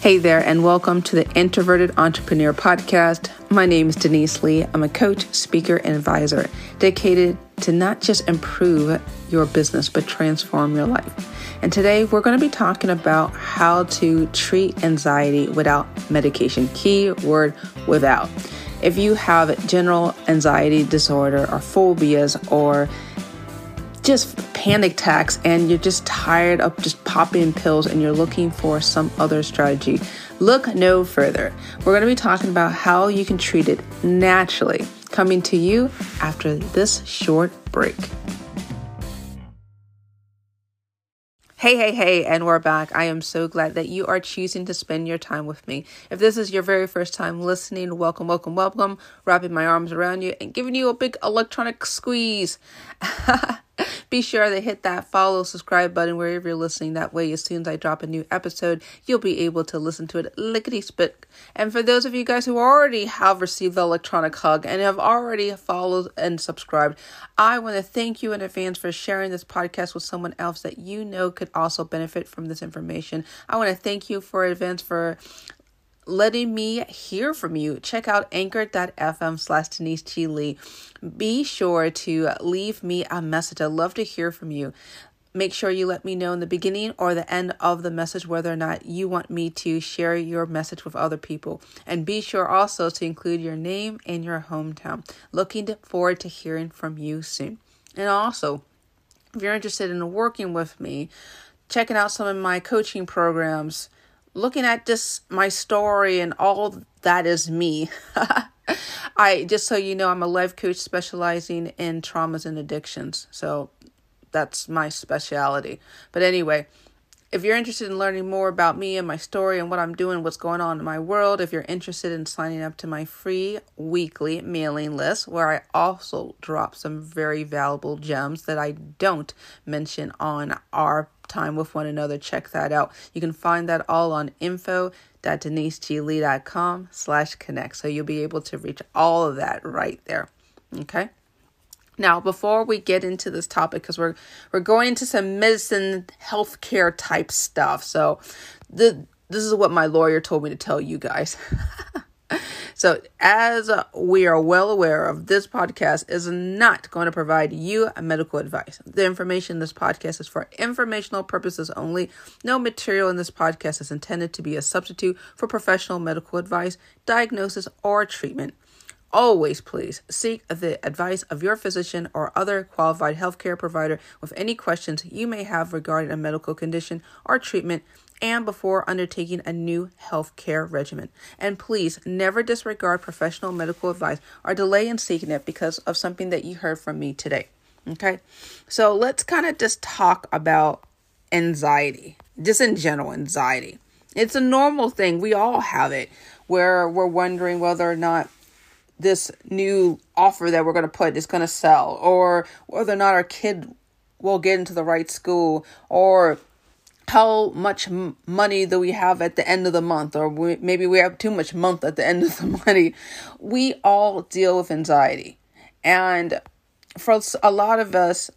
Hey there, and welcome to the Introverted Entrepreneur Podcast. My name is Denise Lee. I'm a coach, speaker, and advisor dedicated to not just improve your business, but transform your life. And today we're going to be talking about how to treat anxiety without medication. Key word without. If you have general anxiety disorder or phobias or just panic attacks and you're just tired of just popping pills and you're looking for some other strategy, look no further. We're going to be talking about how you can treat it naturally, coming to you after this short break. Hey, hey, hey, and we're back. I am so glad that you are choosing to spend your time with me. If this is your very first time listening, welcome, welcome, welcome. Wrapping my arms around you and giving you a big electronic squeeze. Be sure to hit that follow, subscribe button wherever you're listening. That way, as soon as I drop a new episode, you'll be able to listen to it lickety spit. And for those of you guys who already have received the electronic hug and have already followed and subscribed, I want to thank you in advance for sharing this podcast with someone else that you know could also benefit from this information. I want to thank you for advance for letting me hear from you. Check out anchor.fm slash Denise G. Lee. Be sure to leave me a message. I'd love to hear from you. Make sure you let me know in the beginning or the end of the message whether or not you want me to share your message with other people. And be sure also to include your name and your hometown. Looking forward to hearing from you soon. And also, if you're interested in working with me, checking out some of my coaching programs, looking at just my story and all that is me. I just so you know, I'm a life coach specializing in traumas and addictions. So that's my specialty. But anyway, if you're interested in learning more about me and my story and what I'm doing, what's going on in my world, if you're interested in signing up to my free weekly mailing list, where I also drop some very valuable gems that I don't mention on our time with one another, check that out. You can find that all on info.deniseglee.com slash connect. So you'll be able to reach all of that right there. Okay. Now, before we get into this topic, because we're we're going into some medicine, healthcare type stuff. So, the this is what my lawyer told me to tell you guys. So, as we are well aware of, this podcast is not going to provide you medical advice. The information in this podcast is for informational purposes only. No material in this podcast is intended to be a substitute for professional medical advice, diagnosis, or treatment. Always, please seek the advice of your physician or other qualified healthcare provider with any questions you may have regarding a medical condition or treatment and before undertaking a new healthcare regimen. And please never disregard professional medical advice or delay in seeking it because of something that you heard from me today. Okay, so let's kind of just talk about anxiety, just in general, anxiety. It's a normal thing. We all have it where we're wondering whether or not this new offer that we're going to put is going to sell or whether or not our kid will get into the right school or how much money do we have at the end of the month or we, maybe we have too much month at the end of the money. We all deal with anxiety. And for a lot of us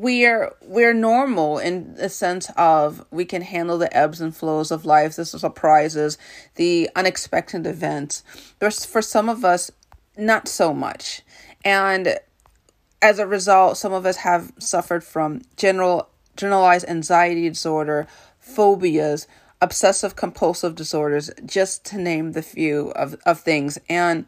we're we're normal in the sense of we can handle the ebbs and flows of life the surprises the unexpected events there's for some of us not so much and as a result some of us have suffered from general generalized anxiety disorder, phobias, obsessive compulsive disorders, just to name the few of, of things. And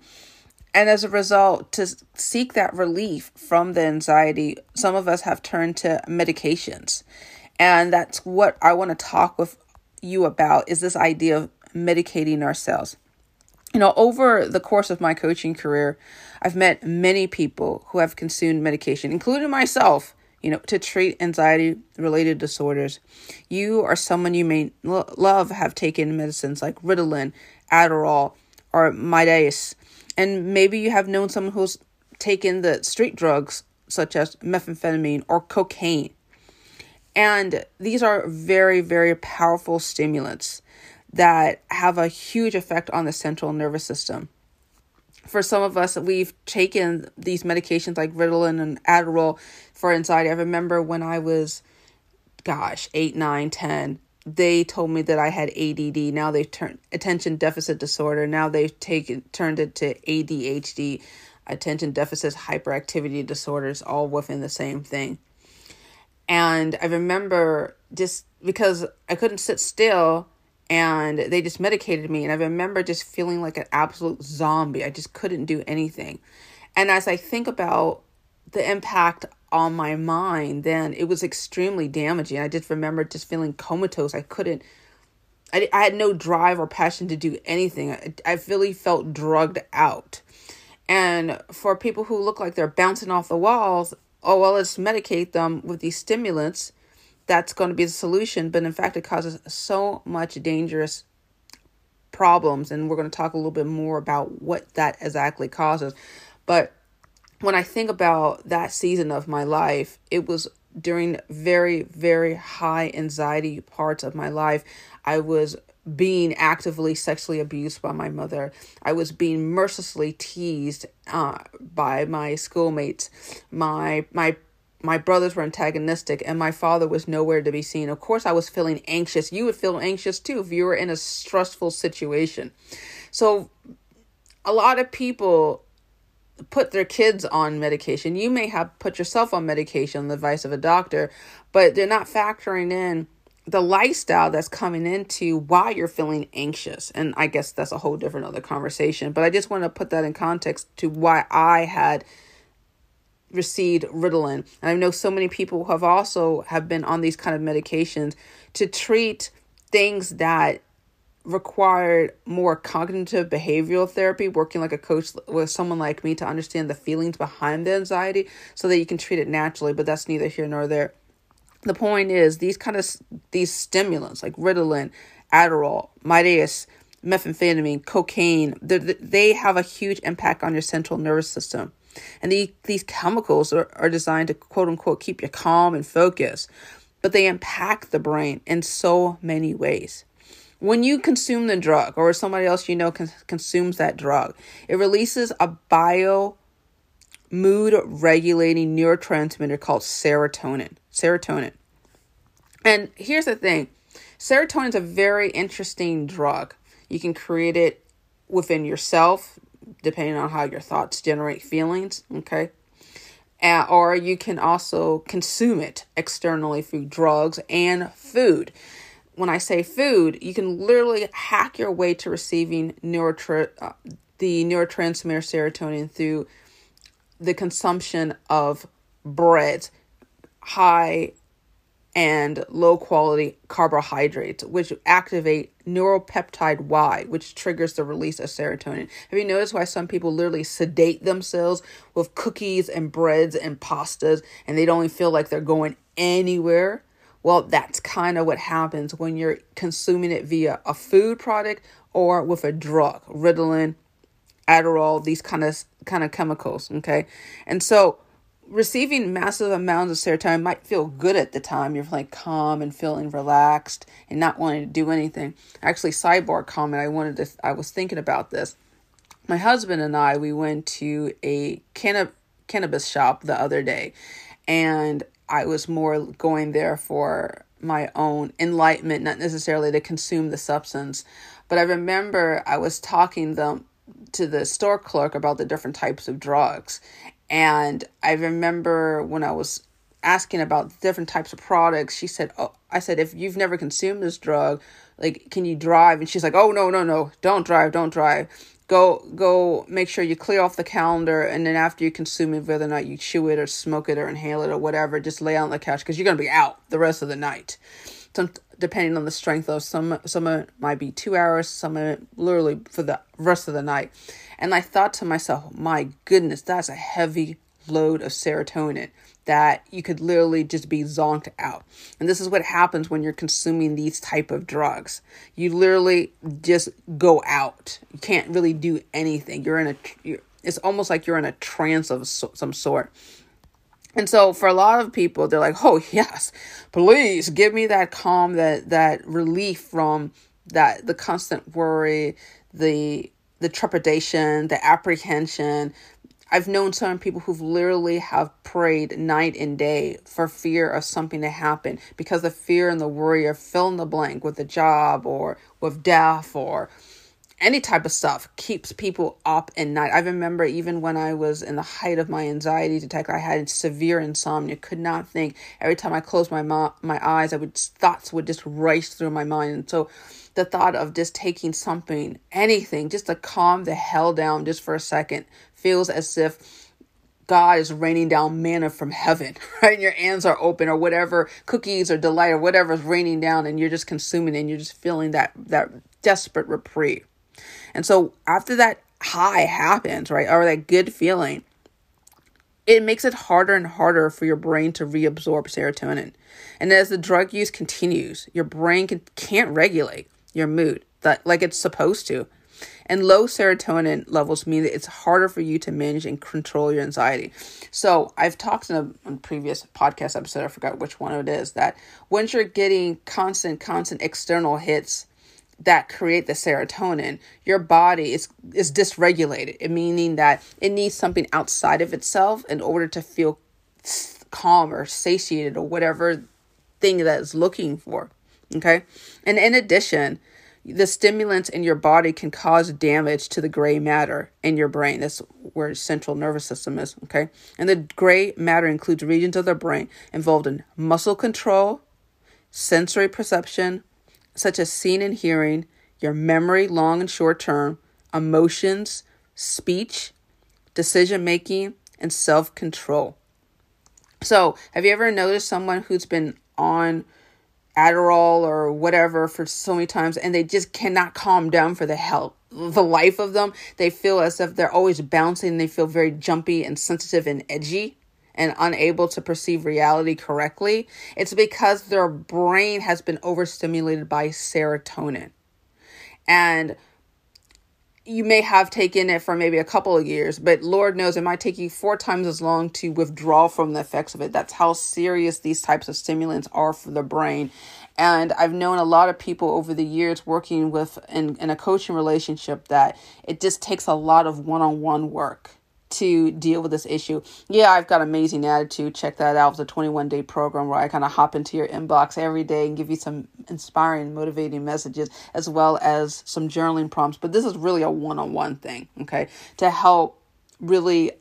and as a result, to seek that relief from the anxiety, some of us have turned to medications. And that's what I want to talk with you about is this idea of medicating ourselves. You know, over the course of my coaching career, I've met many people who have consumed medication, including myself, you know, to treat anxiety related disorders. You or someone you may lo- love have taken medicines like Ritalin, Adderall, or Mydayis. And maybe you have known someone who's taken the street drugs such as methamphetamine or cocaine. And these are very, very powerful stimulants that have a huge effect on the central nervous system for some of us, we've taken these medications like Ritalin and Adderall for anxiety. I remember when I was, gosh, eight, nine, ten, they told me that I had ADD. Now they've turned attention deficit disorder. Now they've taken turned it to ADHD, attention deficit hyperactivity disorders, all within the same thing. And I remember just because I couldn't sit still and they just medicated me. And I remember just feeling like an absolute zombie. I just couldn't do anything. And as I think about the impact on my mind, then it was extremely damaging. I just remember just feeling comatose. I couldn't, I, I had no drive or passion to do anything. I, I really felt drugged out. And for people who look like they're bouncing off the walls, oh, well, let's medicate them with these stimulants. That's going to be the solution. But in fact, it causes so much dangerous problems. And we're going to talk a little bit more about what that exactly causes. But when I think about that season of my life, it was during very, very high anxiety parts of my life. I was being actively sexually abused by my mother. I was being mercilessly teased uh, by my schoolmates. My my my brothers were antagonistic and my father was nowhere to be seen. Of course I was feeling anxious. You would feel anxious too if you were in a stressful situation. So a lot of people put their kids on medication. You may have put yourself on medication, on the advice of a doctor, but they're not factoring in the lifestyle that's coming into why you're feeling anxious. And I guess that's a whole different other conversation. But I just want to put that in context to why I had received Ritalin. And I know so many people have also have been on these kind of medications to treat things that required more cognitive behavioral therapy, working like a coach with someone like me to understand the feelings behind the anxiety so that you can treat it naturally, but that's neither here nor there. The point is these kind of these stimulants like Ritalin, Adderall, Mydayis, methamphetamine, cocaine, they have a huge impact on your central nervous system. And the, these chemicals are, are designed to quote unquote keep you calm and focused, but they impact the brain in so many ways. When you consume the drug or somebody else you know consumes that drug, it releases a bio mood regulating neurotransmitter called serotonin. Serotonin. And here's the thing serotonin is a very interesting drug. You can create it within yourself, depending on how your thoughts generate feelings, okay? Uh, or you can also consume it externally through drugs and food when I say food, you can literally hack your way to receiving neurotra- uh, the neurotransmitter serotonin through the consumption of bread, high and low quality carbohydrates, which activate neuropeptide Y, which triggers the release of serotonin. Have you noticed why some people literally sedate themselves with cookies and breads and pastas and they don't even feel like they're going anywhere? Well, that's kind of what happens when you're consuming it via a food product or with a drug, Ritalin, Adderall, these kind of kind of chemicals, okay? And so receiving massive amounts of serotonin might feel good at the time. You're like calm and feeling relaxed and not wanting to do anything. Actually, sidebar comment, I wanted to I was thinking about this. My husband and I we went to a canna- cannabis shop the other day and I was more going there for my own enlightenment, not necessarily to consume the substance. But I remember I was talking them to the store clerk about the different types of drugs. And I remember when I was asking about different types of products, she said, Oh, I said, if you've never consumed this drug, like, can you drive? And she's like, Oh, no, no, no, don't drive, don't drive go go make sure you clear off the calendar and then after you consume it whether or not you chew it or smoke it or inhale it or whatever just lay on the couch because you're going to be out the rest of the night. Some depending on the strength of some some of it might be two hours some of it literally for the rest of the night. And i thought to myself my goodness that's a heavy load of serotonin that you could literally just be zonked out. And this is what happens when you're consuming these type of drugs. You literally just go out. You can't really do anything. You're in a you're, it's almost like you're in a trance of some sort. And so for a lot of people they're like, "Oh, yes. Please give me that calm, that that relief from that the constant worry, the the trepidation, the apprehension, I've known some people who've literally have prayed night and day for fear of something to happen because the fear and the worry of fill in the blank with a job or with death or any type of stuff keeps people up at night. I remember even when I was in the height of my anxiety attack, I had severe insomnia, could not think. Every time I closed my my eyes, I would thoughts would just race through my mind. And so the thought of just taking something, anything, just to calm the hell down just for a second feels as if God is raining down manna from heaven, right? And your hands are open or whatever cookies or delight or whatever is raining down and you're just consuming and you're just feeling that that desperate reprieve. And so after that high happens, right, or that good feeling, it makes it harder and harder for your brain to reabsorb serotonin. And as the drug use continues, your brain can, can't regulate your mood that like it's supposed to. And low serotonin levels mean that it's harder for you to manage and control your anxiety. So I've talked in a, in a previous podcast episode, I forgot which one it is, that once you're getting constant, constant external hits that create the serotonin, your body is is dysregulated, meaning that it needs something outside of itself in order to feel calm or satiated or whatever thing that it's looking for. Okay. And in addition, the stimulants in your body can cause damage to the gray matter in your brain. That's where central nervous system is. Okay. And the gray matter includes regions of the brain involved in muscle control, sensory perception, such as seeing and hearing, your memory, long and short term, emotions, speech, decision making, and self control. So, have you ever noticed someone who's been on Adderall or whatever for so many times and they just cannot calm down for the hell the life of them? They feel as if they're always bouncing, they feel very jumpy and sensitive and edgy and unable to perceive reality correctly, it's because their brain has been overstimulated by serotonin. And you may have taken it for maybe a couple of years, but Lord knows it might take you four times as long to withdraw from the effects of it. That's how serious these types of stimulants are for the brain. And I've known a lot of people over the years working with in, in a coaching relationship that it just takes a lot of one on one work to deal with this issue. Yeah, I've got amazing attitude. Check that out. It's a 21 day program where I kind of hop into your inbox every day and give you some inspiring, motivating messages as well as some journaling prompts. But this is really a one on one thing, okay, to help really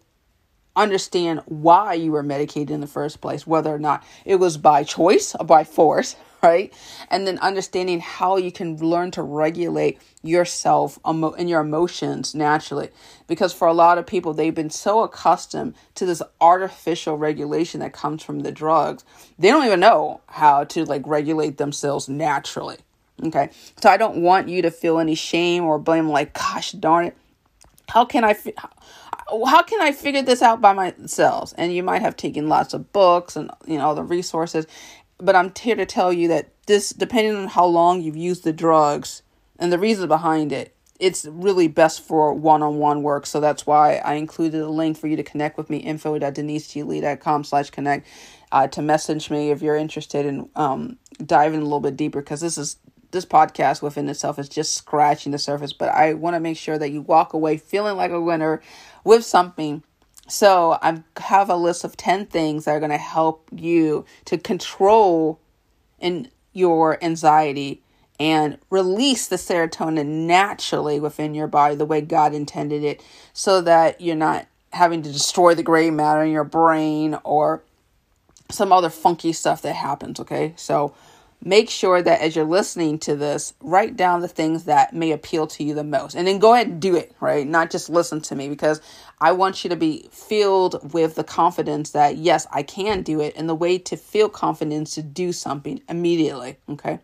understand why you were medicated in the first place, whether or not it was by choice or by force, right? And then understanding how you can learn to regulate yourself and your emotions naturally. Because for a lot of people, they've been so accustomed to this artificial regulation that comes from the drugs, they don't even know how to like regulate themselves naturally. Okay. So I don't want you to feel any shame or blame, like, gosh darn it. How can I? Fi- how can I figure this out by myself? And you might have taken lots of books and you know all the resources, but I'm here to tell you that this, depending on how long you've used the drugs and the reason behind it, it's really best for one-on-one work. So that's why I included a link for you to connect with me, info.deniseglee.com slash connect, uh, to message me if you're interested in um, diving a little bit deeper because this is this podcast within itself is just scratching the surface, but I want to make sure that you walk away feeling like a winner with something. So I have a list of 10 things that are going to help you to control in your anxiety and release the serotonin naturally within your body the way God intended it so that you're not having to destroy the gray matter in your brain or some other funky stuff that happens, okay? So make sure that as you're listening to this, write down the things that may appeal to you the most. And then go ahead and do it, right? Not just listen to me because I want you to be filled with the confidence that, yes, I can do it. And the way to feel confidence to do something immediately, okay?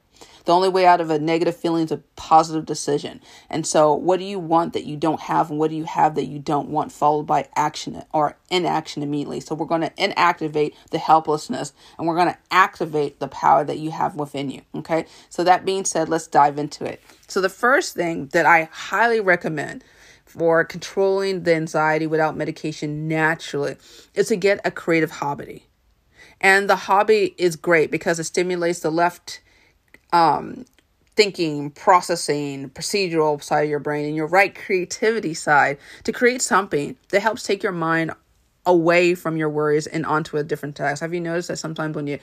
The only way out of a negative feeling is a positive decision. And so, what do you want that you don't have, and what do you have that you don't want, followed by action or inaction immediately? So, we're going to inactivate the helplessness and we're going to activate the power that you have within you. Okay. So, that being said, let's dive into it. So, the first thing that I highly recommend for controlling the anxiety without medication naturally is to get a creative hobby. And the hobby is great because it stimulates the left um, thinking, processing, procedural side of your brain and your right creativity side to create something that helps take your mind away from your worries and onto a different task. Have you noticed that sometimes when you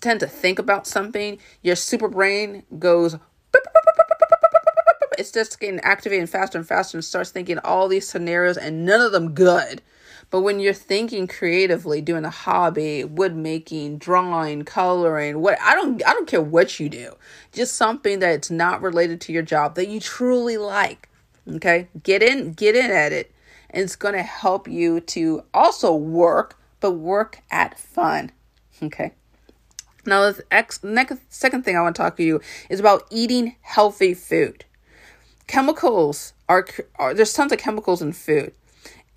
tend to think about something, your super brain goes it's just getting activated faster and faster and starts thinking all these scenarios and none of them good. But when you're thinking creatively, doing a hobby, wood making, drawing, coloring, what I don't I don't care what you do. Just something that's not related to your job that you truly like. Okay? Get in get in at it. And it's going to help you to also work, but work at fun. Okay? Now, the ex- next, second thing I want to talk to you is about eating healthy food. Chemicals are, are there's tons of chemicals in food,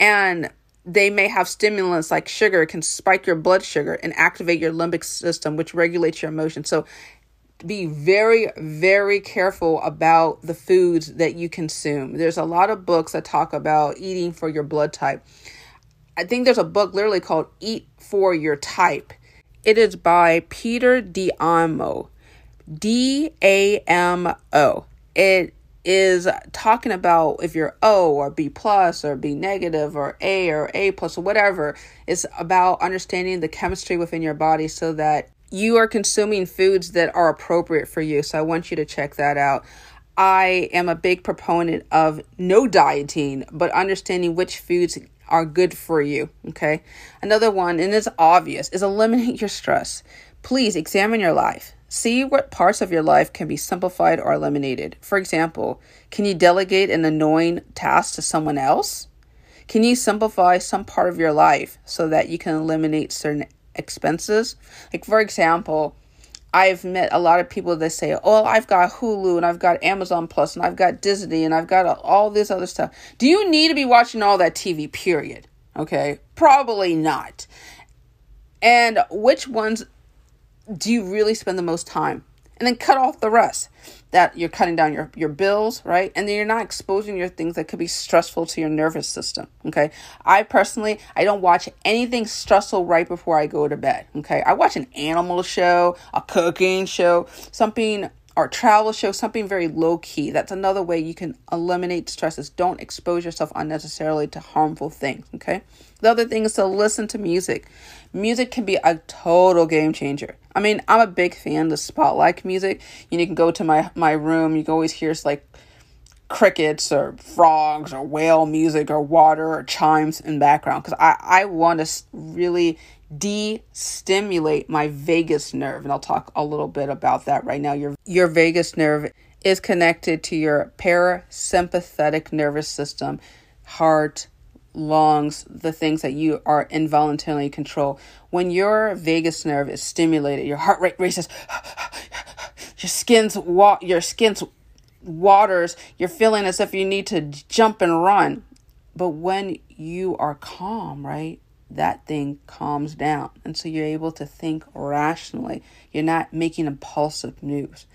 and they may have stimulants like sugar can spike your blood sugar and activate your limbic system, which regulates your emotions. So, be very, very careful about the foods that you consume. There's a lot of books that talk about eating for your blood type. I think there's a book literally called Eat for Your Type it is by Peter D'Amo. D A M O. It is talking about if you're O or B plus or B negative or A or A plus or whatever. It's about understanding the chemistry within your body so that you are consuming foods that are appropriate for you. So I want you to check that out. I am a big proponent of no dieting, but understanding which foods are good for you. Okay. Another one, and it's obvious, is eliminate your stress. Please examine your life. See what parts of your life can be simplified or eliminated. For example, can you delegate an annoying task to someone else? Can you simplify some part of your life so that you can eliminate certain expenses? Like, for example, I've met a lot of people that say, "Oh, I've got Hulu and I've got Amazon Plus and I've got Disney and I've got all this other stuff." Do you need to be watching all that TV period? Okay? Probably not. And which ones do you really spend the most time? And then cut off the rest that you're cutting down your, your bills, right? And then you're not exposing your things that could be stressful to your nervous system. Okay. I personally, I don't watch anything stressful right before I go to bed. Okay. I watch an animal show, a cooking show, something or travel show, something very low key. That's another way you can eliminate stresses. Don't expose yourself unnecessarily to harmful things. Okay. The other thing is to listen to music. Music can be a total game changer. I mean, I'm a big fan of spotlight music. You, know, you can go to my my room. You can always hear like crickets or frogs or whale music or water or chimes in background because I, I want to really de-stimulate my vagus nerve and I'll talk a little bit about that right now. Your your vagus nerve is connected to your parasympathetic nervous system, heart, lungs, the things that you are involuntarily control. When your vagus nerve is stimulated, your heart rate races, your skin's wa- your skin's waters, you're feeling as if you need to jump and run. But when you are calm, right? That thing calms down. And so you're able to think rationally. You're not making impulsive moves.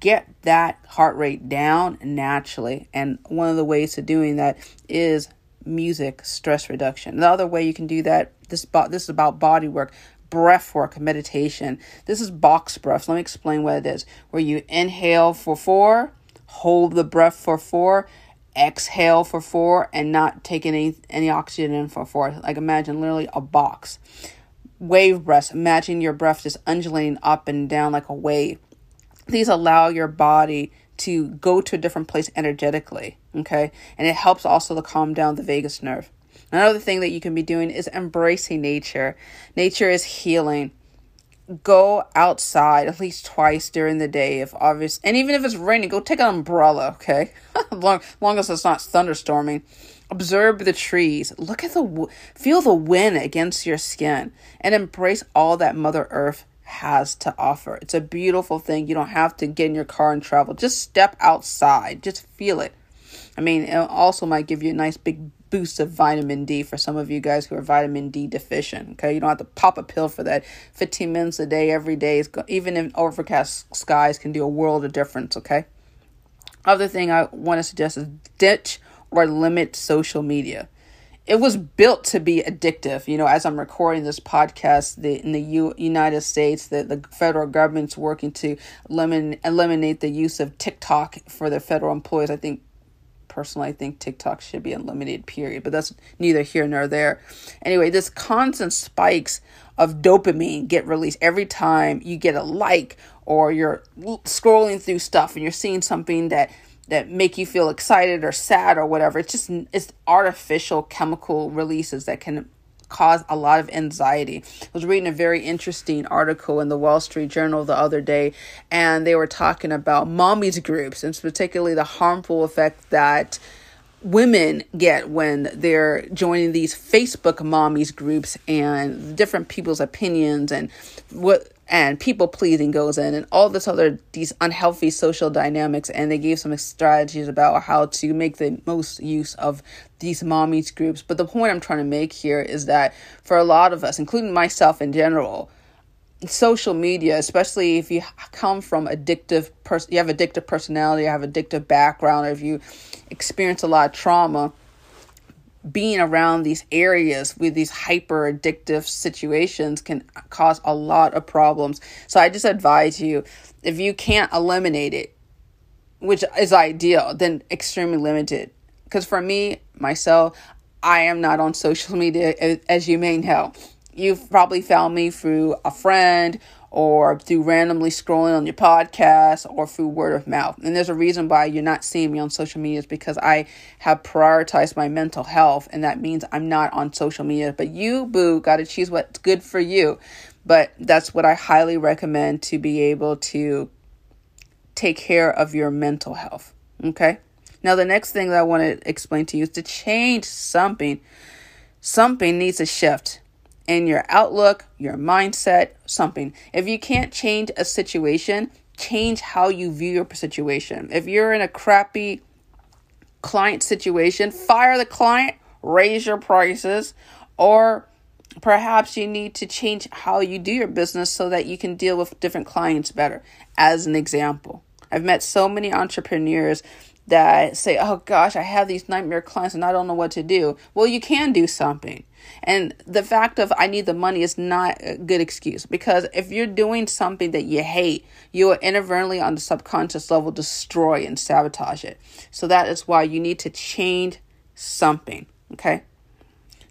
Get that heart rate down naturally. And one of the ways to doing that is music stress reduction. The other way you can do that, this, this is about body work, breath work, meditation. This is box breath. Let me explain what it is. Where you inhale for four, hold the breath for four, exhale for four, and not take any, any oxygen in for four. Like imagine literally a box. Wave breaths. Imagine your breath just undulating up and down like a wave. These allow your body to go to a different place energetically. Okay. And it helps also to calm down the vagus nerve. Another thing that you can be doing is embracing nature. Nature is healing. Go outside at least twice during the day if obvious and even if it's raining, go take an umbrella, okay? long, long as it's not thunderstorming. Observe the trees. Look at the feel the wind against your skin and embrace all that Mother Earth has to offer. It's a beautiful thing. You don't have to get in your car and travel. Just step outside. Just feel it. I mean, it also might give you a nice big boost of vitamin D for some of you guys who are vitamin D deficient. Okay, you don't have to pop a pill for that. 15 minutes a day, every day, is even in overcast skies, can do a world of difference. Okay. Other thing I want to suggest is ditch or limit social media it was built to be addictive. You know, as I'm recording this podcast, the in the U, United States, the, the federal government's working to eliminate eliminate the use of TikTok for their federal employees. I think personally, I think TikTok should be unlimited. Period. But that's neither here nor there. Anyway, this constant spikes of dopamine get released every time you get a like or you're scrolling through stuff and you're seeing something that that make you feel excited or sad or whatever. It's just it's artificial chemical releases that can cause a lot of anxiety. I was reading a very interesting article in the Wall Street Journal the other day, and they were talking about mommy's groups and particularly the harmful effect that women get when they're joining these Facebook mommies groups and different people's opinions and what and people pleasing goes in and all this other these unhealthy social dynamics and they gave some strategies about how to make the most use of these mommies groups. But the point i'm trying to make here is that for a lot of us including myself in general social media especially if you come from addictive person you have addictive personality you have addictive background or if you experience a lot of trauma being around these areas with these hyper addictive situations can cause a lot of problems. So I just advise you if you can't eliminate it, which is ideal, then extremely limited. Because for me, myself, I am not on social media, as you may know. You've probably found me through a friend or through randomly scrolling on your podcast or through word of mouth. And there's a reason why you're not seeing me on social media is because I have prioritized my mental health and that means I'm not on social media. But you, boo, got to choose what's good for you. But that's what I highly recommend to be able to take care of your mental health. Okay? Now, the next thing that I want to explain to you is to change something. Something needs a shift in your outlook, your mindset, something. If you can't change a situation, change how you view your situation. If you're in a crappy client situation, fire the client, raise your prices, or perhaps you need to change how you do your business so that you can deal with different clients better. As an example, I've met so many entrepreneurs that say, Oh gosh, I have these nightmare clients and I don't know what to do. Well, you can do something. And the fact of I need the money is not a good excuse because if you're doing something that you hate, you will inadvertently on the subconscious level destroy and sabotage it. So that is why you need to change something. Okay.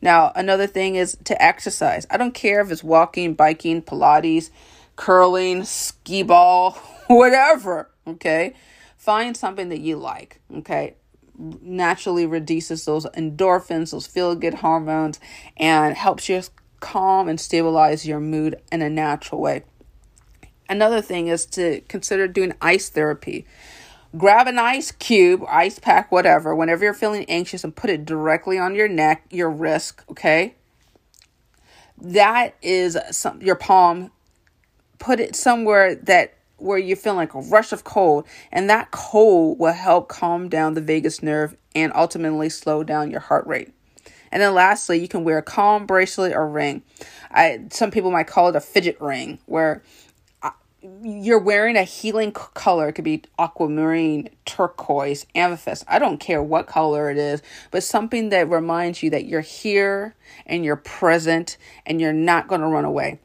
Now, another thing is to exercise. I don't care if it's walking, biking, Pilates, curling, skee ball, whatever. Okay. Find something that you like. Okay naturally reduces those endorphins, those feel good hormones, and helps you calm and stabilize your mood in a natural way. Another thing is to consider doing ice therapy. Grab an ice cube, ice pack, whatever, whenever you're feeling anxious, and put it directly on your neck, your wrist, okay? That is some, your palm. Put it somewhere that where you're feeling like a rush of cold, and that cold will help calm down the vagus nerve and ultimately slow down your heart rate. And then lastly, you can wear a calm bracelet or ring. I some people might call it a fidget ring, where uh, you're wearing a healing color. It could be aquamarine, turquoise, amethyst. I don't care what color it is, but something that reminds you that you're here and you're present and you're not going to run away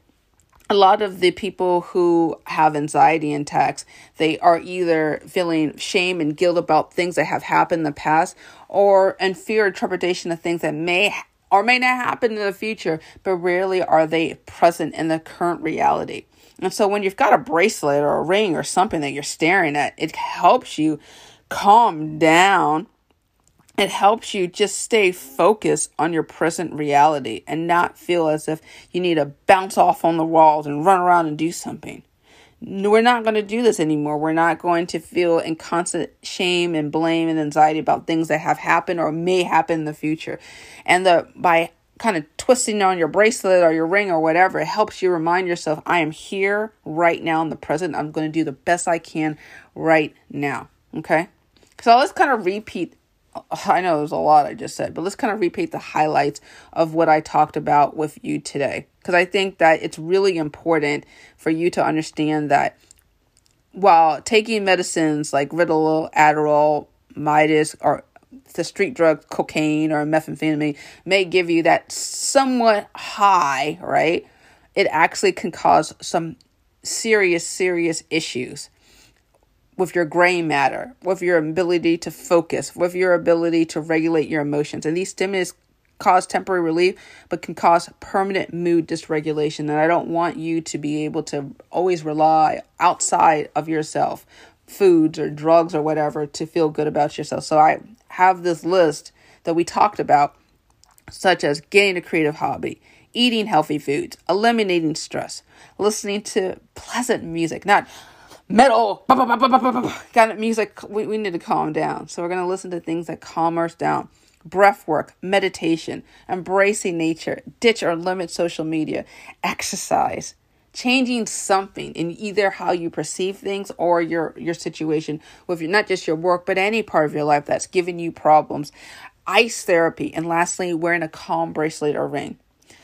a lot of the people who have anxiety attacks they are either feeling shame and guilt about things that have happened in the past or in fear and trepidation of things that may or may not happen in the future but rarely are they present in the current reality. And so when you've got a bracelet or a ring or something that you're staring at it helps you calm down it helps you just stay focused on your present reality and not feel as if you need to bounce off on the walls and run around and do something. We're not going to do this anymore. We're not going to feel in constant shame and blame and anxiety about things that have happened or may happen in the future. And the by kind of twisting on your bracelet or your ring or whatever, it helps you remind yourself, I am here right now in the present. I'm going to do the best I can right now. Okay? So let's kind of repeat I know there's a lot I just said, but let's kind of repeat the highlights of what I talked about with you today. Because I think that it's really important for you to understand that while taking medicines like Ritalin, Adderall, Mydayis, or the street drug cocaine or methamphetamine may give you that somewhat high, right? It actually can cause some serious, serious issues with your gray matter, with your ability to focus, with your ability to regulate your emotions. And these stimulants cause temporary relief, but can cause permanent mood dysregulation. And I don't want you to be able to always rely outside of yourself, foods or drugs or whatever, to feel good about yourself. So I have this list that we talked about, such as getting a creative hobby, eating healthy foods, eliminating stress, listening to pleasant music, not metal, of music. We, we need to calm down. So we're going to listen to things that calm us down. Breath work, meditation, embracing nature, ditch or limit social media, exercise, changing something in either how you perceive things or your your situation with your, not just your work but any part of your life that's giving you problems ice therapy and lastly wearing a calm bracelet or ring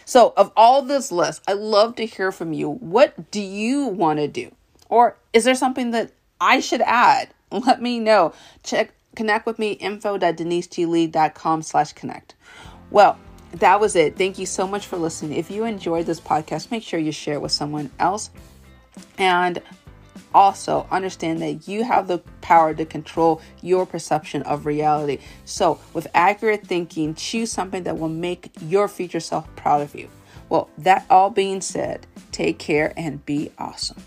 so of all this list i love to hear from you what do you want to do or is there something that i should add let me know check connect with me info.deniseglee.com slash connect well that was it. Thank you so much for listening. If you enjoyed this podcast, make sure you share it with someone else. And also understand that you have the power to control your perception of reality. So, with accurate thinking, choose something that will make your future self proud of you. Well, that all being said, take care and be awesome.